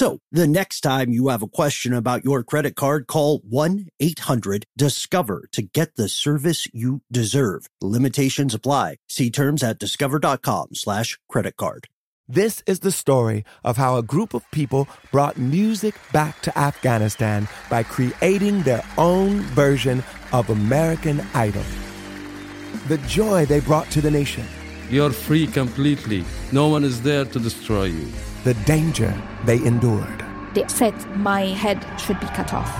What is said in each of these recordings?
So the next time you have a question about your credit card, call 1 800 Discover to get the service you deserve. Limitations apply. See terms at discover.com slash credit card. This is the story of how a group of people brought music back to Afghanistan by creating their own version of American Idol. The joy they brought to the nation. You're free completely. No one is there to destroy you. The danger they endured. They said my head should be cut off.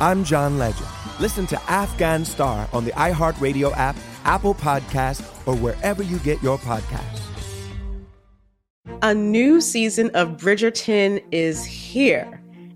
I'm John Legend. Listen to Afghan Star on the iHeartRadio app, Apple Podcast, or wherever you get your podcasts. A new season of Bridgerton is here.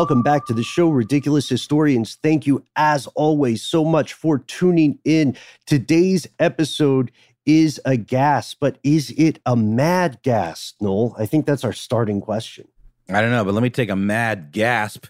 Welcome back to the show, Ridiculous Historians. Thank you, as always, so much for tuning in. Today's episode is a gas, but is it a mad gas, Noel? I think that's our starting question. I don't know, but let me take a mad gasp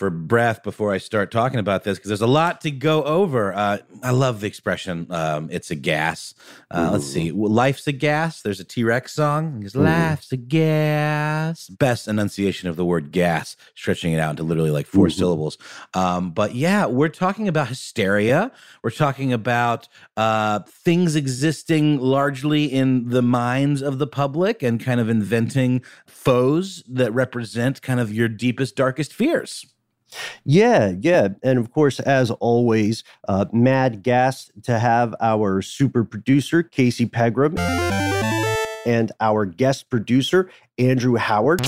for breath before I start talking about this because there's a lot to go over. Uh, I love the expression um, "it's a gas." Uh, let's see, "Life's a gas." There's a T Rex song. It's, Life's a gas. Best enunciation of the word "gas," stretching it out into literally like 4 Mhm. syllables. Um, but yeah, we're talking about hysteria. We're talking about uh, things existing largely in the minds of the public and kind of inventing foes that represent kind of your deepest, darkest fears. Yeah, yeah. And of course, as always, uh, mad gas to have our super producer, Casey Pegram, and our guest producer, Andrew Howard,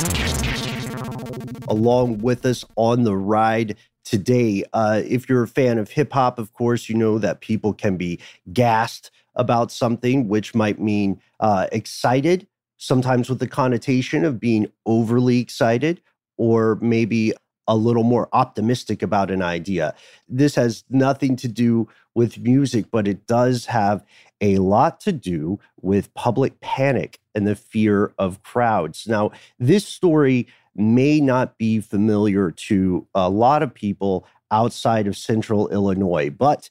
along with us on the ride today. Uh, if you're a fan of hip hop, of course, you know that people can be gassed about something, which might mean uh, excited, sometimes with the connotation of being overly excited, or maybe a little more optimistic about an idea. This has nothing to do with music, but it does have a lot to do with public panic and the fear of crowds. Now, this story may not be familiar to a lot of people outside of central Illinois, but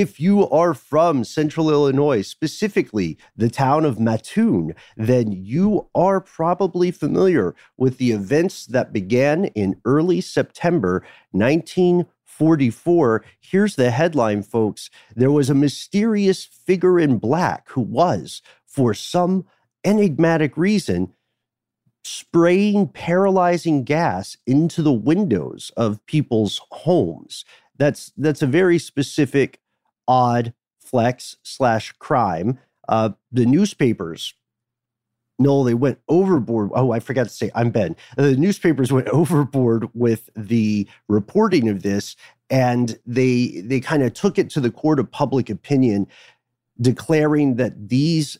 if you are from central Illinois, specifically the town of Mattoon, then you are probably familiar with the events that began in early September 1944. Here's the headline, folks. There was a mysterious figure in black who was, for some enigmatic reason, spraying paralyzing gas into the windows of people's homes. That's that's a very specific odd flex slash crime. Uh, the newspapers, no, they went overboard. Oh, I forgot to say, I'm Ben. The newspapers went overboard with the reporting of this, and they they kind of took it to the court of public opinion, declaring that these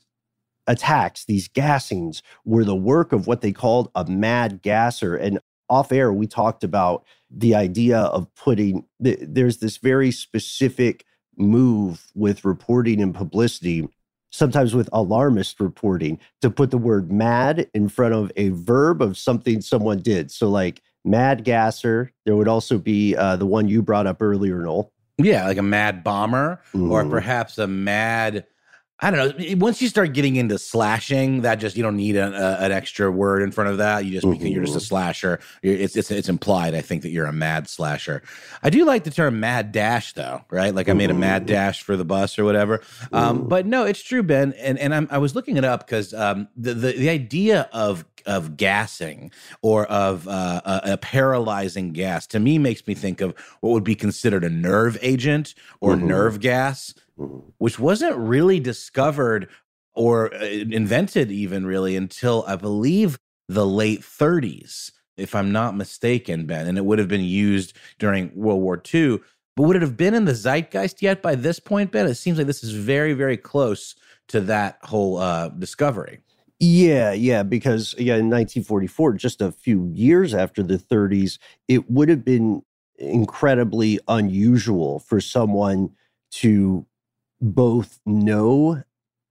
attacks, these gassings, were the work of what they called a mad gasser. And off air, we talked about the idea of putting. There's this very specific move with reporting and publicity, sometimes with alarmist reporting, to put the word mad in front of a verb of something someone did. So, like mad gasser, there would also be uh, the one you brought up earlier, Noel. Yeah, like a mad bomber or Mhm. perhaps a mad I don't know. Once you start getting into slashing, that just you don't need a, a, an extra word in front of that. You just mm-hmm. you're just a mm-hmm. slasher. It's it's it's implied. I think that you're a mad slasher. I do like the term mad dash though, right? Like I made a mad dash for the bus or whatever. Um, but no, it's true, Ben. And and I'm, i was looking it up because um, the, the the idea of of gassing or of uh, a, a, paralyzing gas to me makes me think of what would be considered a nerve agent or mm-hmm. nerve gas which wasn't really discovered or uh, invented even really until I believe the late 30s, if I'm not mistaken, Ben. And it would have been used during World War II. But would it have been in the zeitgeist yet by this point, Ben? It seems like this is very, very close to that whole uh, discovery. Yeah, yeah, because yeah, in 1944, just a few years after the 30s, it would have been incredibly unusual for someone to both know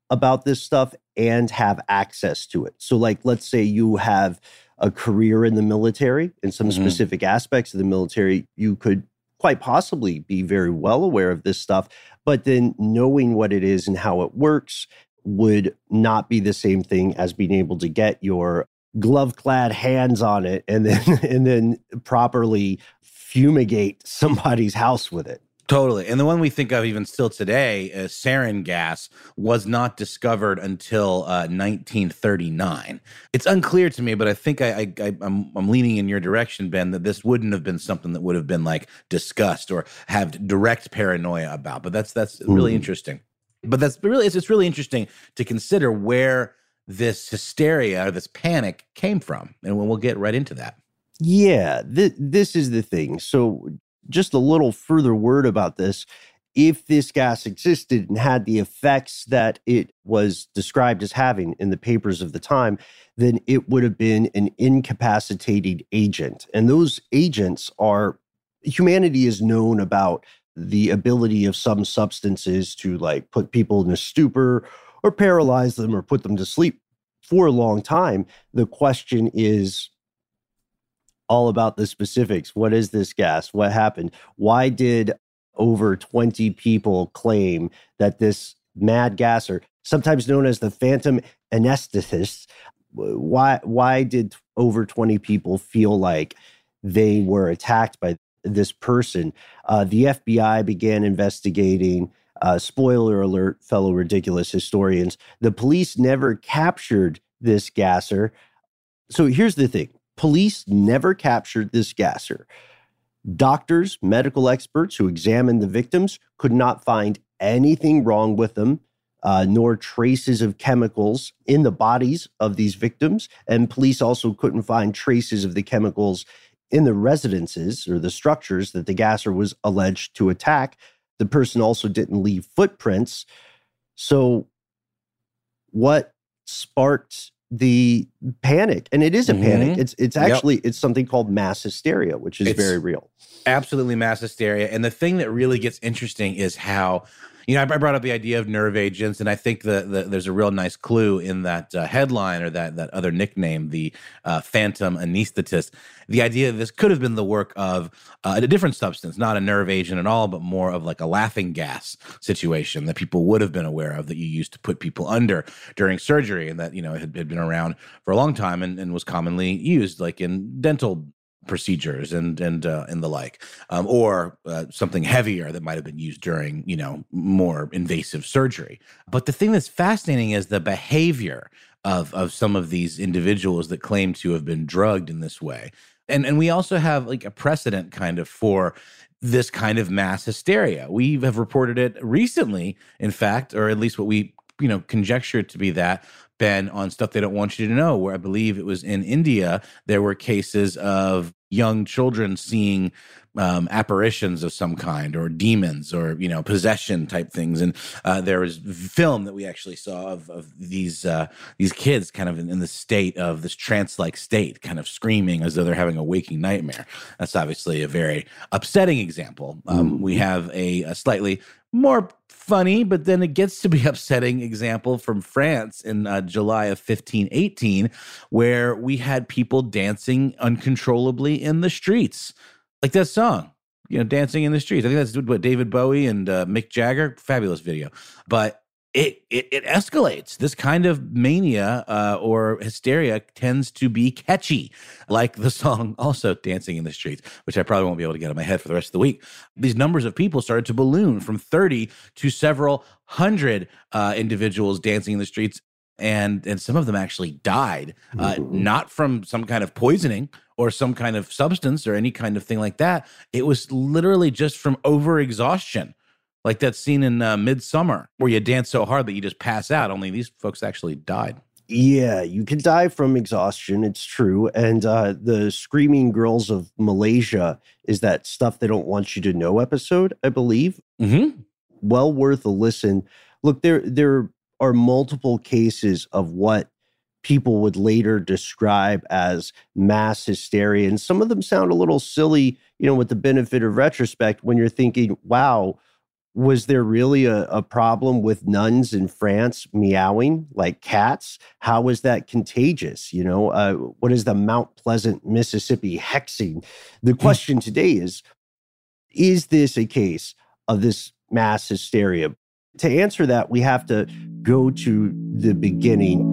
about this stuff and have access to it. So, like, let's say you have a career in the military, in some mm-hmm. specific aspects of the military, you could quite possibly be very well aware of this stuff, but then knowing what it is and how it works would not be the same thing as being able to get your glove clad hands on it and then and then properly fumigate somebody's house with it. Totally. And the one we think of even still today, uh, sarin gas, was not discovered until uh, 1939. It's unclear to me, but I think I, I, I, I'm, I'm leaning in your direction, Ben, that this wouldn't have been something that would have been like discussed or have direct paranoia about. But that's that's really mm. interesting. But that's really it's, it's really interesting to consider where this hysteria or this panic came from, and we'll get right into that. Yeah, th- this is the thing. So just a little further word about this. If this gas existed and had the effects that it was described as having in the papers of the time, then it would have been an incapacitating agent. And those agents are, humanity is known about the ability of some substances to like put people in a stupor or paralyze them or put them to sleep for a long time. The question is all about the specifics. What is this gas? What happened? Why did over 20 people claim that this mad gasser, sometimes known as the phantom anesthetist, why why did over 20 people feel like they were attacked by this person? Uh, the FBI began investigating. Uh, spoiler alert, fellow ridiculous historians. The police never captured this gasser. So here's the thing Police never captured this gasser. Doctors, medical experts who examined the victims could not find anything wrong with them, uh, nor traces of chemicals in the bodies of these victims. And police also couldn't find traces of the chemicals in the residences or the structures that the gasser was alleged to attack. The person also didn't leave footprints. So, what sparked the panic and it is a mm-hmm. panic it's it's actually yep. it's something called mass hysteria which is it's very real absolutely mass hysteria and the thing that really gets interesting is how you know, I, brought up the idea of nerve agents, and I think that the, there's a real nice clue in that uh, headline or that that other nickname, the uh, phantom anesthetist. The idea that this could have been the work of uh, a different substance, not a nerve agent at all, but more of like a laughing gas situation that people would have been aware of that you used to put people under during surgery, and that you know had, had been around for a long time and, and was commonly used, like in dental procedures and and uh, and the like, um, or uh, something heavier that might have been used during you know more invasive surgery. But the thing that's fascinating is the behavior of of some of these individuals that claim to have been drugged in this way, and and we also have like a precedent kind of for this kind of mass hysteria. We have reported it recently, in fact, or at least what we you know conjecture to be that Ben on stuff they don't want you to know. Where I believe it was in India, there were cases of young children seeing um, apparitions of some kind or demons or you know possession type things. And uh, there was film that we actually saw of, of these uh, these kids kind of in, in the state of this trance like state kind of screaming as though they're having a waking nightmare. That's obviously a very upsetting example. Um, we have a, a slightly more funny, but then it gets to be upsetting example from France in uh, July of 1518, where we had people dancing uncontrollably in the streets. Like that song, you know, dancing in the streets. I think that's what David Bowie and uh, Mick Jagger, fabulous video. But it, it, it escalates. This kind of mania uh, or hysteria tends to be catchy, like the song also "Dancing in the Streets," which I probably won't be able to get in my head for the rest of the week. These numbers of people started to balloon from thirty to several hundred uh, individuals dancing in the streets, and and some of them actually died, uh, not from some kind of poisoning or some kind of substance or any kind of thing like that. It was literally just from overexhaustion like that scene in uh, Midsommar where you dance so hard that you just pass out. Only these folks actually died. Yeah, you can die from exhaustion. It's true. And uh, the Screaming Girls of Malaysia is that stuff they don't want you to know episode, I believe. Mm-hmm. Well worth a listen. Look, there there are multiple cases of what people would later describe as mass hysteria, and some of them sound a little silly. You know, with the benefit of retrospect, when you're thinking, "Wow." Was there really a, a, problem with nuns in France meowing like cats? How was that contagious? You know, uh, what is the Mount Pleasant, Mississippi hexing? The hmm. question today is Is this a case of this mass hysteria? To answer that, we have to go to the beginning.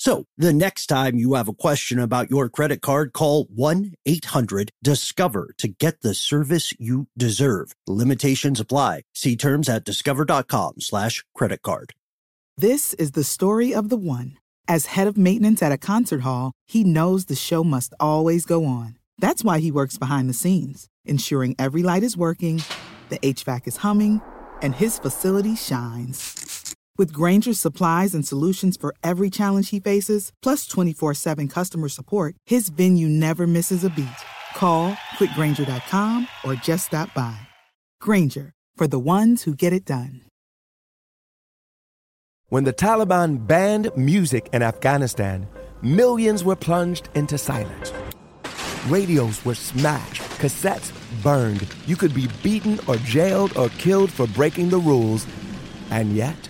So the next time you have a question about your credit card, call 1-800-DISCOVER to get the service you deserve. Limitations apply. See terms at discover.com slash credit card. This is the story of the one. As head of maintenance at a concert hall, he knows the show must always go on. That's why he works behind the scenes, ensuring every light is working, the HVAC is humming, and his facility shines. With Grainger's supplies and solutions for every challenge he faces, plus 24 7 customer support, his venue never misses a beat. Call click grainger.com or just stop by. Grainger, for the ones who get it done. When the Taliban banned music in Afghanistan, millions were plunged into silence. Radios were smashed, cassettes burned. You could be beaten or jailed or killed for breaking the rules. And yet,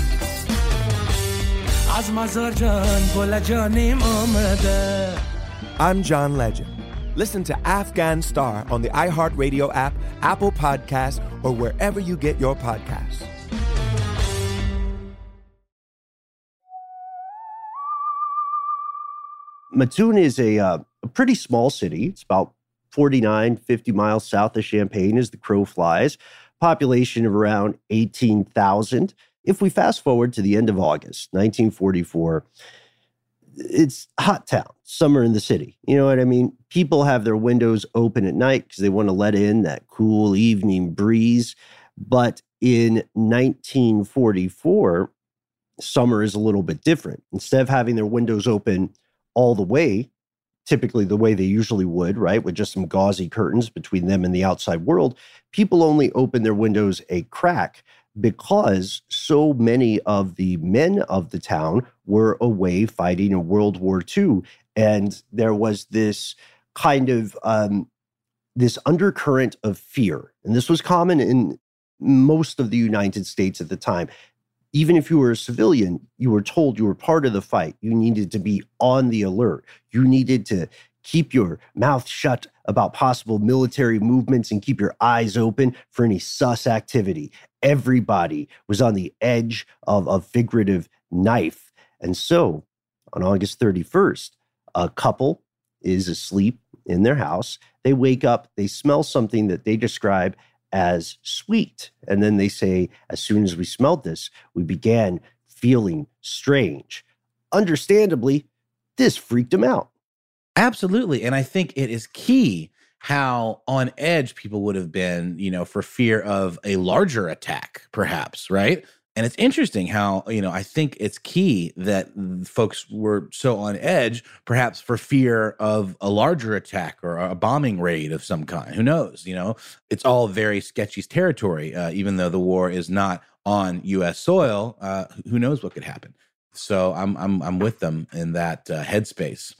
I'm John Legend. Listen to Afghan Star on the iHeartRadio app, Apple Podcasts, or wherever you get your podcasts. Mattoon is a, uh, a pretty small city. It's about 49, 50 miles south of Champaign as the crow flies. Population of around 18,000. If we fast forward to the end of August 1944, it's hot town, summer in the city. You know what I mean? People have their windows open at night because they want to let in that cool evening breeze. But in 1944, summer is a little bit different. Instead of having their windows open all the way, typically the way they usually would, right, with just some gauzy curtains between them and the outside world, people only open their windows a crack because so many of the men of the town were away fighting in World War II. And there was this kind of um, this undercurrent of fear. And this was common in most of the United States at the time. Even if you were a civilian, you were told you were part of the fight. You needed to be on the alert. You needed to keep your mouth shut about possible military movements and keep your eyes open for any sus activity. Everybody was on the edge of a figurative knife. And so on August 31st, a couple is asleep in their house. They wake up, they smell something that they describe as sweet. And then they say, as soon as we smelled this, we began feeling strange. Understandably, this freaked them out. Absolutely. And I think it is key how on edge people would have been, you know, for fear of a larger attack, perhaps, right? And it's interesting how, you know, I think it's key that folks were so on edge, perhaps for fear of a larger attack or a bombing raid of some kind. Who knows? You know, it's all very sketchy territory, uh, even though the war is not on U.S. soil. Uh, who knows what could happen? So I'm I'm I'm with them in that uh, headspace.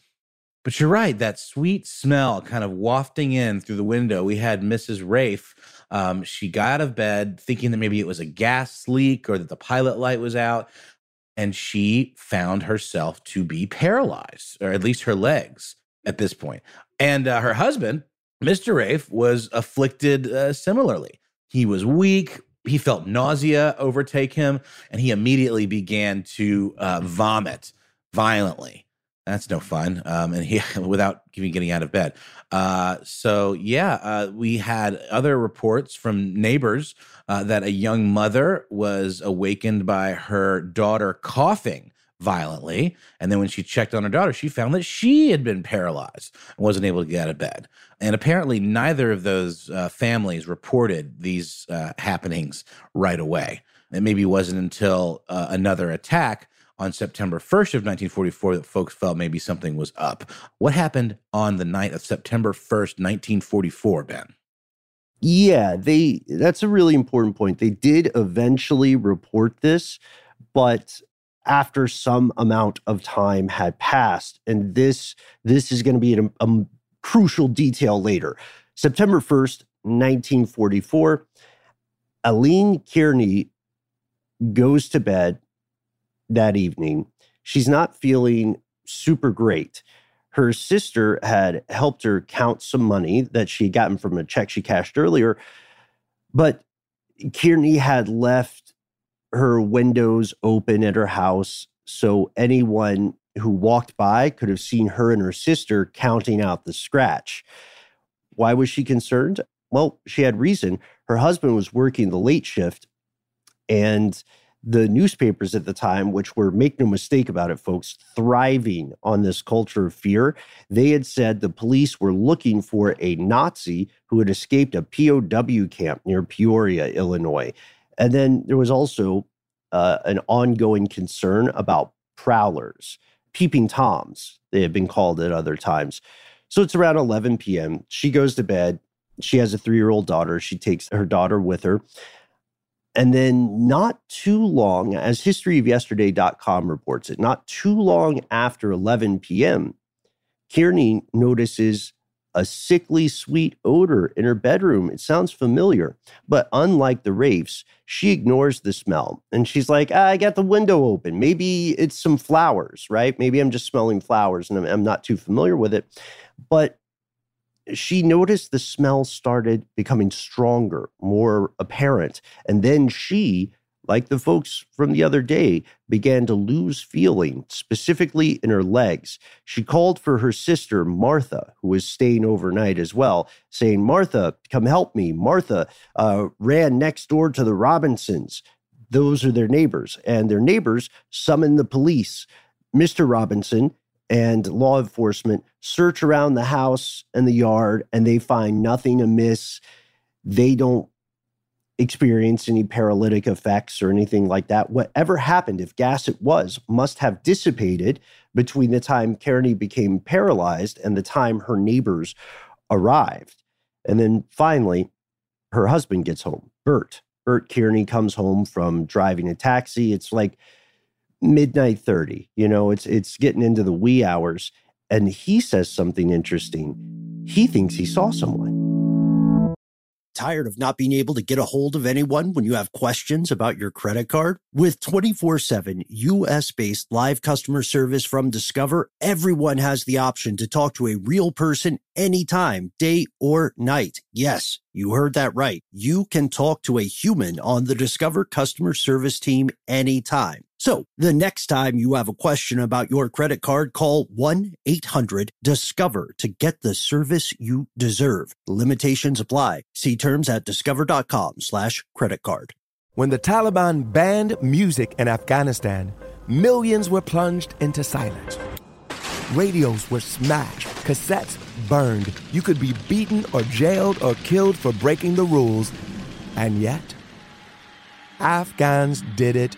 But you're right, that sweet smell kind of wafting in through the window. We had Mrs. Raef. Um, she got out of bed thinking that maybe it was a gas leak or that the pilot light was out. And she found herself to be paralyzed, or at least her legs at this point. And uh, her husband, Mr. Raef, was afflicted uh, similarly. He was weak, he felt nausea overtake him and he immediately began to uh, vomit violently that's no fun um, and he without even getting out of bed uh, so yeah uh, we had other reports from neighbors uh, that a young mother was awakened by her daughter coughing violently. And then when she checked on her daughter, she found that she had been paralyzed and wasn't able to get out of bed. And apparently, neither of those uh, families reported these uh, happenings right away. It maybe wasn't until uh, another attack on September 1st of 1944 that folks felt maybe something was up. What happened on the night of September 1st, 1944, Ben? Yeah, they that's a really important point. They did eventually report this, but after some amount of time had passed and this this is going to be a, a crucial detail later september 1st 1944 aline kearney goes to bed that evening she's not feeling super great her sister had helped her count some money that she had gotten from a check she cashed earlier but kearney had left her windows open at her house so anyone who walked by could have seen her and her sister counting out the scratch. Why was she concerned? Well, she had reason. Her husband was working the late shift, and the newspapers at the time, which were, make no mistake about it, folks, thriving on this culture of fear, they had said the police were looking for a Nazi who had escaped a POW camp near Peoria, Illinois. And then there was also uh, an ongoing concern about prowlers, peeping toms, they had been called at other times. So it's around 11 p.m. She goes to bed. She has a three year old daughter. She takes her daughter with her. And then, not too long, as historyofyesterday.com reports it, not too long after 11 p.m., Kearney notices a sickly sweet odor in her bedroom. It sounds familiar, but unlike the Raefs, she ignores the smell and she's like, ah, I got the window open. Maybe it's some flowers, right? Maybe I'm just smelling flowers and I'm, I'm not too familiar with it. But she noticed the smell started becoming stronger, more apparent. And then she like the folks from the other day, began to lose feeling, specifically in her legs. She called for her sister, Martha, who was staying overnight as well, saying, Martha, come help me. Martha uh, ran next door to the Robinsons. Those are their neighbors. And their neighbors summoned the police. Mr. Robinson and law enforcement search around the house and the yard, and they find nothing amiss. They don't experience any paralytic effects or anything like that. Whatever happened, if gas it was, must have dissipated between the time Kearney became paralyzed and the time her neighbors arrived. And then finally, her husband gets home, Bert. Bert Kearney comes home from driving a taxi. It's like midnight 30. You know, it's it's getting into the wee hours. And he says something interesting. He thinks he saw someone. Tired of not being able to get a hold of anyone when you have questions about your credit card? With 24 7 US based live customer service from Discover, everyone has the option to talk to a real person anytime, day or night. Yes, you heard that right. You can talk to a human on the Discover customer service team anytime. So the next time you have a question about your credit card, call 1-800-DISCOVER to get the service you deserve. Limitations apply. See terms at discover.com slash credit card. When the Taliban banned music in Afghanistan, millions were plunged into silence. Radios were smashed Cassettes burned. You could be beaten or jailed or killed for breaking the rules. And yet, Afghans did it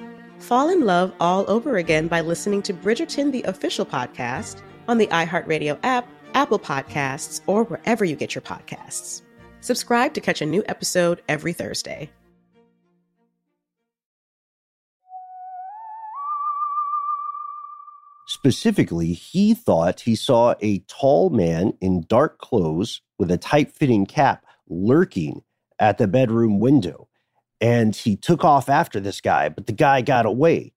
fall in love all over again by listening to Bridgerton, the official podcast, on the iHeartRadio app, Apple Podcasts, or wherever you get your podcasts. Subscribe to catch a new episode every Thursday. Specifically, he thought he saw a tall man in dark clothes with a tight fitting cap lurking at the bedroom window. And he took off after this guy, but the guy got away.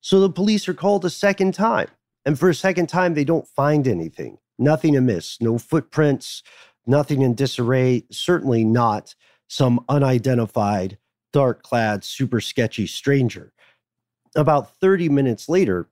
So the police are called a second time. And for a second time, they don't find anything. Nothing amiss, no footprints, nothing in disarray, certainly not some unidentified, dark clad, super sketchy stranger. About 30 minutes later,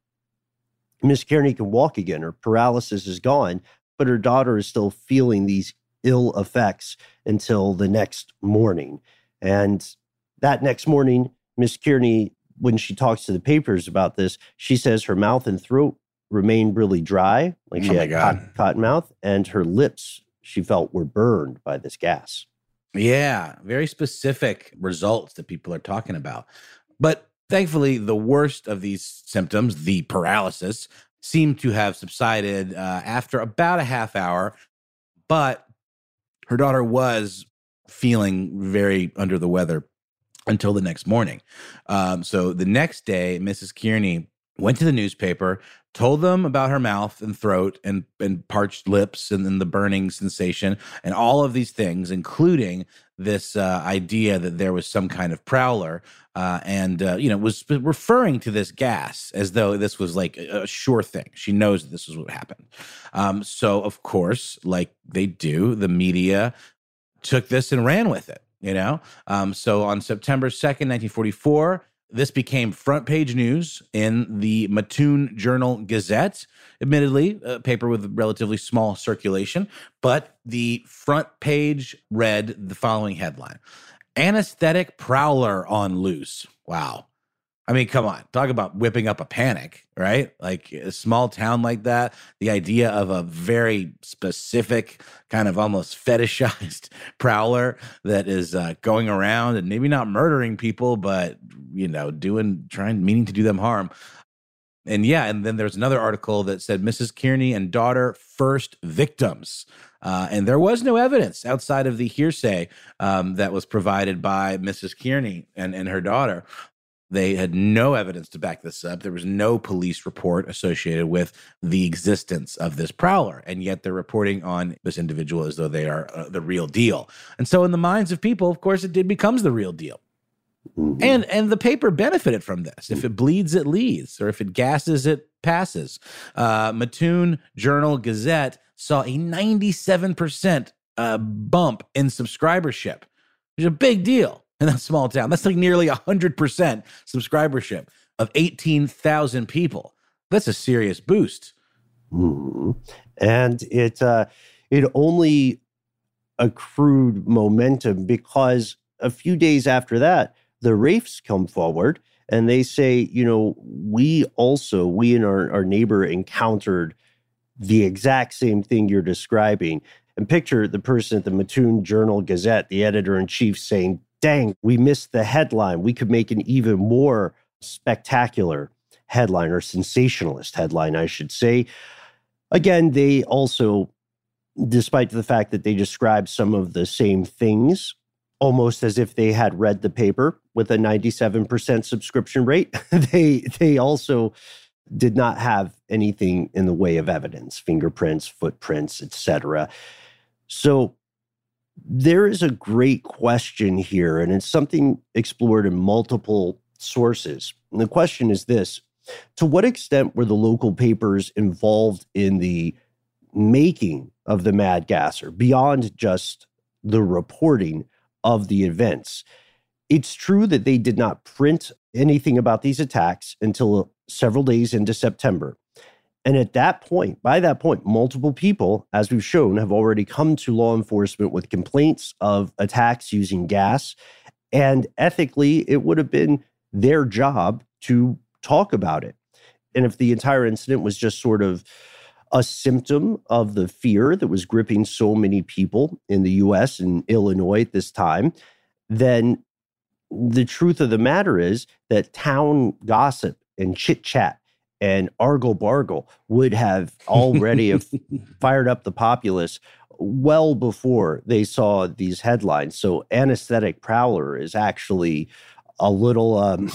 Miss Kearney can walk again. Her paralysis is gone, but her daughter is still feeling these ill effects until the next morning. And that next morning, Miss Kearney, when she talks to the papers about this, she says her mouth and throat remained really dry, like she Oh had cotton, cotton mouth, and her lips she felt were burned by this gas. Yeah, very specific results that people are talking about. But thankfully, the worst of these symptoms, the paralysis, seemed to have subsided uh, after about a half hour. But her daughter was feeling very under the weather until the next morning. Um, so the next day, Mrs. Kearney went to the newspaper, told them about her mouth and throat and, and parched lips and then the burning sensation and all of these things, including this uh, idea that there was some kind of prowler uh, and uh, you know was referring to this gas as though this was like a, a sure thing she knows that this is what happened um, so of course like they do the media took this and ran with it you know um, so on september 2nd 1944 this became front page news in the Mattoon Journal Gazette, admittedly, a paper with relatively small circulation, but the front page read the following headline Anesthetic Prowler on Loose. Wow. I mean, come on, talk about whipping up a panic, right? Like a small town like that, the idea of a very specific, kind of almost fetishized prowler that is uh, going around and maybe not murdering people, but you know, doing, trying, meaning to do them harm. And yeah, and then there's another article that said Mrs. Kearney and daughter first victims. Uh, and there was no evidence outside of the hearsay um, that was provided by Mrs. Kearney and, and her daughter. They had no evidence to back this up. There was no police report associated with the existence of this prowler. And yet they're reporting on this individual as though they are uh, the real deal. And so, in the minds of people, of course, it did becomes the real deal. Mhm. And and the paper benefited from this. If it bleeds, it leads, or if it gasses, it passes. Uh, Mattoon Journal Gazette saw a 97% uh, bump in subscribership, which is a big deal in that small town. That's like nearly 100% subscribership of 18,000 people. That's a serious boost. Mhm. And it uh, it only accrued momentum because a few days after that, the Raefs come forward and they say, you know, we also, we and our, our neighbor encountered the exact same thing you're describing. And picture the person at the Mattoon Journal Gazette, the editor in chief, saying, dang, we missed the headline. We could make an even more spectacular headline or sensationalist headline, I should say. Again, they also, despite the fact that they described some of the same things, almost as if they had read the paper with a 97% subscription rate, they they also did not have anything in the way of evidence, fingerprints, footprints, etc. So there is a great question here, and it's something explored in multiple sources. And the question is this To what extent were the local papers involved in the making of the Mad Gasser beyond just the reporting of the events? It's true that they did not print anything about these attacks until several days into September. And at that point, by that point, multiple people, as we've shown, have already come to law enforcement with complaints of attacks using gas. And ethically, it would have been their job to talk about it. And if the entire incident was just sort of a symptom of the fear that was gripping so many people in the US and Illinois at this time, then the truth of the matter is that town gossip and chit chat and argle bargle would have already have fired up the populace well before they saw these headlines. So anesthetic prowler is actually a little um,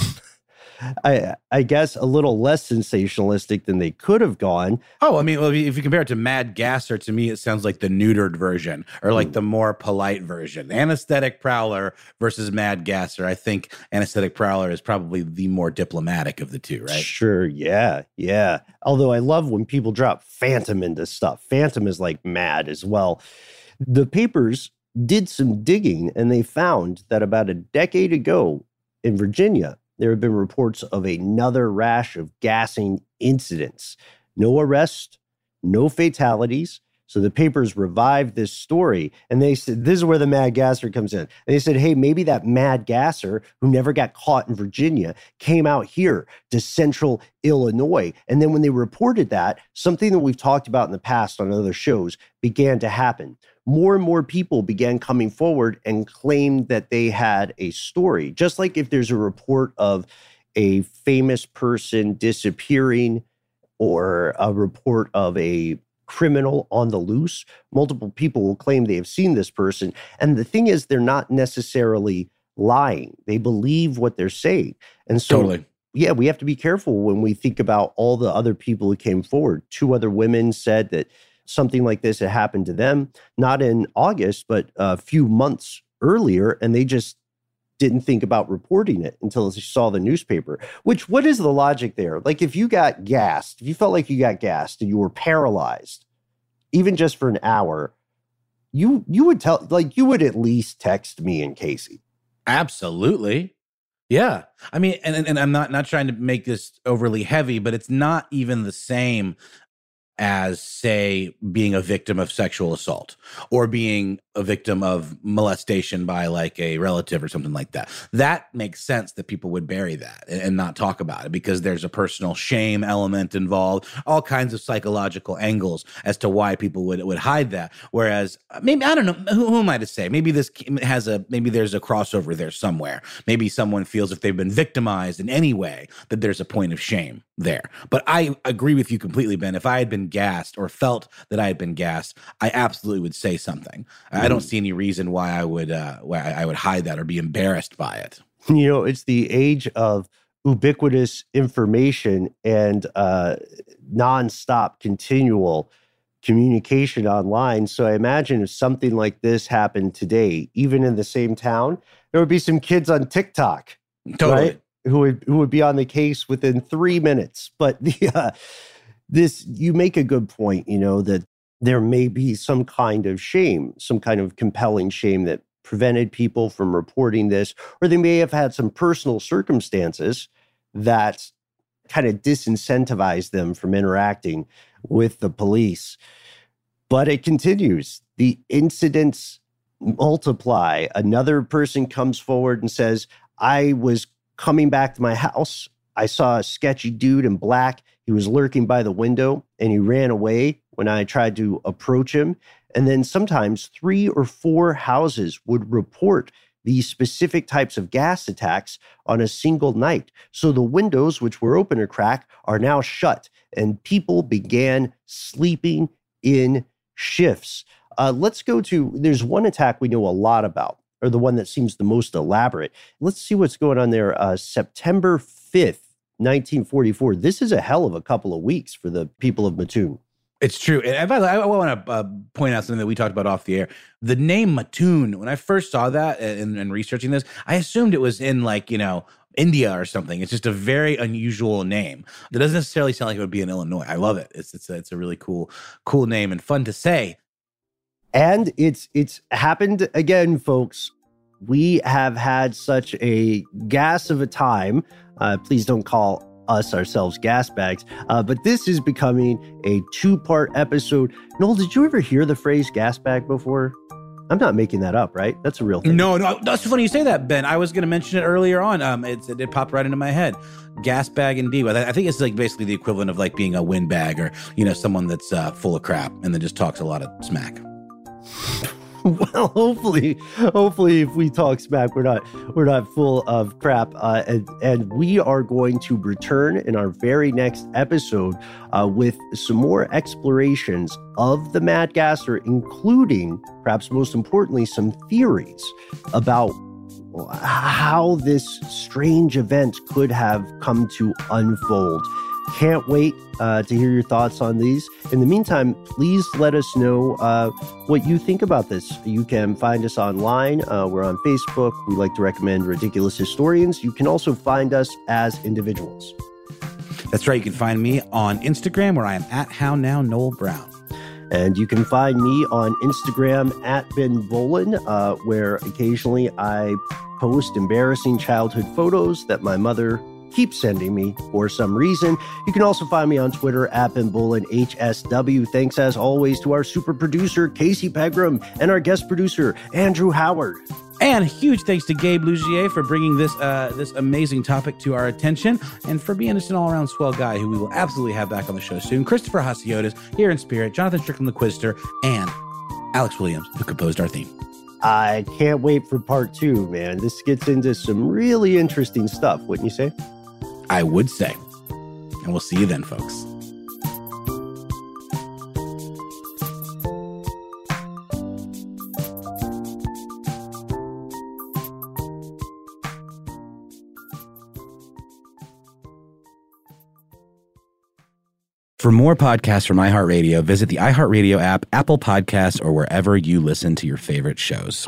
I I guess a little less sensationalistic than they could have gone. Oh, I mean, well, if you compare it to Mad Gasser, to me it sounds like the neutered version or like mm. the more polite version. Anesthetic Prowler versus Mad Gasser. I think Anesthetic Prowler is probably the more diplomatic of the two, right? Sure. Yeah. Yeah. Although I love when people drop Phantom into stuff. Phantom is like mad as well. The papers did some digging and they found that about a decade ago in Virginia, there have been reports of another rash of gassing incidents. No arrests, no fatalities. So the papers revived this story and they said, This is where the mad gasser comes in. And they said, Hey, maybe that mad gasser who never got caught in Virginia came out here to central Illinois. And then when they reported that, something that we've talked about in the past on other shows began to happen more and more people began coming forward and claimed that they had a story. Just like if there's a report of a famous person disappearing or a report of a criminal on the loose, multiple people will claim they have seen this person. And the thing is, they're not necessarily lying, they believe what they're saying. And so, totally. yeah, we have to be careful when we think about all the other people who came forward. Two other women said that something like this had happened to them, not in August, but a few months earlier, and they just didn't think about reporting it until they saw the newspaper. Which, what is the logic there? Like, if you got gassed, if you felt like you got gassed and you were paralyzed, even just for an hour, you you would tell like you would at least text me and Casey. Absolutely. Yeah. I mean, and, and I'm not not trying to make this overly heavy, but it's not even the same as say being a victim of sexual assault or being a victim of molestation by like a relative or something like that. That makes sense that people would bury that and, not talk about it because there's a personal shame element involved all kinds of psychological angles as to why people would would hide that. Whereas uh, maybe i don't know who, who am i to say? Maybe this has a maybe there's a crossover there somewhere. Maybe someone feels if they've been victimized in any way that there's a point of shame there. But I agree with you completely, Ben. If I had been gassed or felt that I had been gassed, I absolutely would say something. Mm. I don't mm. see any reason why I would uh, why I would hide that or be embarrassed by it. You know, it's the age of ubiquitous information and uh, nonstop, continual communication online. So I imagine if something like this happened today, even in the same town, there would be some kids on TikTok. Totally. Right? Who would who would be on the case within three minutes. But the uh, this you make a good point. You know that there may be some kind of shame, some kind of compelling shame that prevented people from reporting this, or they may have had some personal circumstances that kind of disincentivized them from interacting with the police. But it continues. The incidents multiply. Another person comes forward and says, I was coming back to my house. I saw a sketchy dude in black. He was lurking by the window and he ran away when I tried to approach him. And then sometimes three or four houses would report these specific types of gas attacks on a single night. So the windows, which were open or crack, are now shut, and people began sleeping in shifts. Uh, let's go to there's one attack we know a lot about, or the one that seems the most elaborate. Let's see what's going on there. Uh, September 5th, 1944. This is a hell of a couple of weeks for the people of Mattoon. It's true. And by the way, I want to uh, point out something that we talked about off the air. The name Mattoon, when I first saw that and, and researching this, I assumed it was in like, you know, India or something. It's just a very unusual name. That doesn't necessarily sound like it would be in Illinois. I love it. It's it's a, it's a really cool cool name and fun to say. And it's it's happened again, folks. We have had such a gas of a time. Uh, please don't call us ourselves gas bags. Uh, but this is becoming a two part episode. Noel, did you ever hear the phrase gas bag before? I'm not making that up, right? That's a real thing. No, no, that's funny you say that, Ben. I was going to mention it earlier on. Um, it, it popped right into my head. Gas bag indeed. I think it's like basically the equivalent of like being a windbag or you know someone that's uh, full of crap and then just talks a lot of smack. well, hopefully, hopefully, if we talk smack, we're not we're not full of crap, uh, and and we are going to return in our very next episode uh, with some more explorations of the Mad Gasser, including, perhaps most importantly, some theories about how this strange event could have come to unfold. Can't wait uh, to hear your thoughts on these. In the meantime, please let us know uh, what you think about this. You can find us online. Uh, we're on Facebook. We like to recommend Ridiculous Historians. You can also find us as individuals. That's right. You can find me on Instagram where I am at How Now Noel Brown. And you can find me on Instagram at Ben Bowlin, uh, where occasionally I post embarrassing childhood photos that my mother keep sending me for some reason. You can also find me on Twitter at Ben Bowlin HSW. Thanks as always to our super producer, Casey Pegram, and our guest producer, Andrew Howard. And huge thanks to Gabe Luzier for bringing this uh, this amazing topic to our attention and for being just an all around swell guy who we will absolutely have back on the show soon. Christopher Hasiotis here in spirit, Jonathan Strickland the Quizster, and Alex Williams, who composed our theme. I can't wait for part two, man. This gets into some really interesting stuff, wouldn't you say? I would say. And we'll see you then, folks. For more podcasts from iHeartRadio, visit the iHeartRadio app, Apple Podcasts, or wherever you listen to your favorite shows.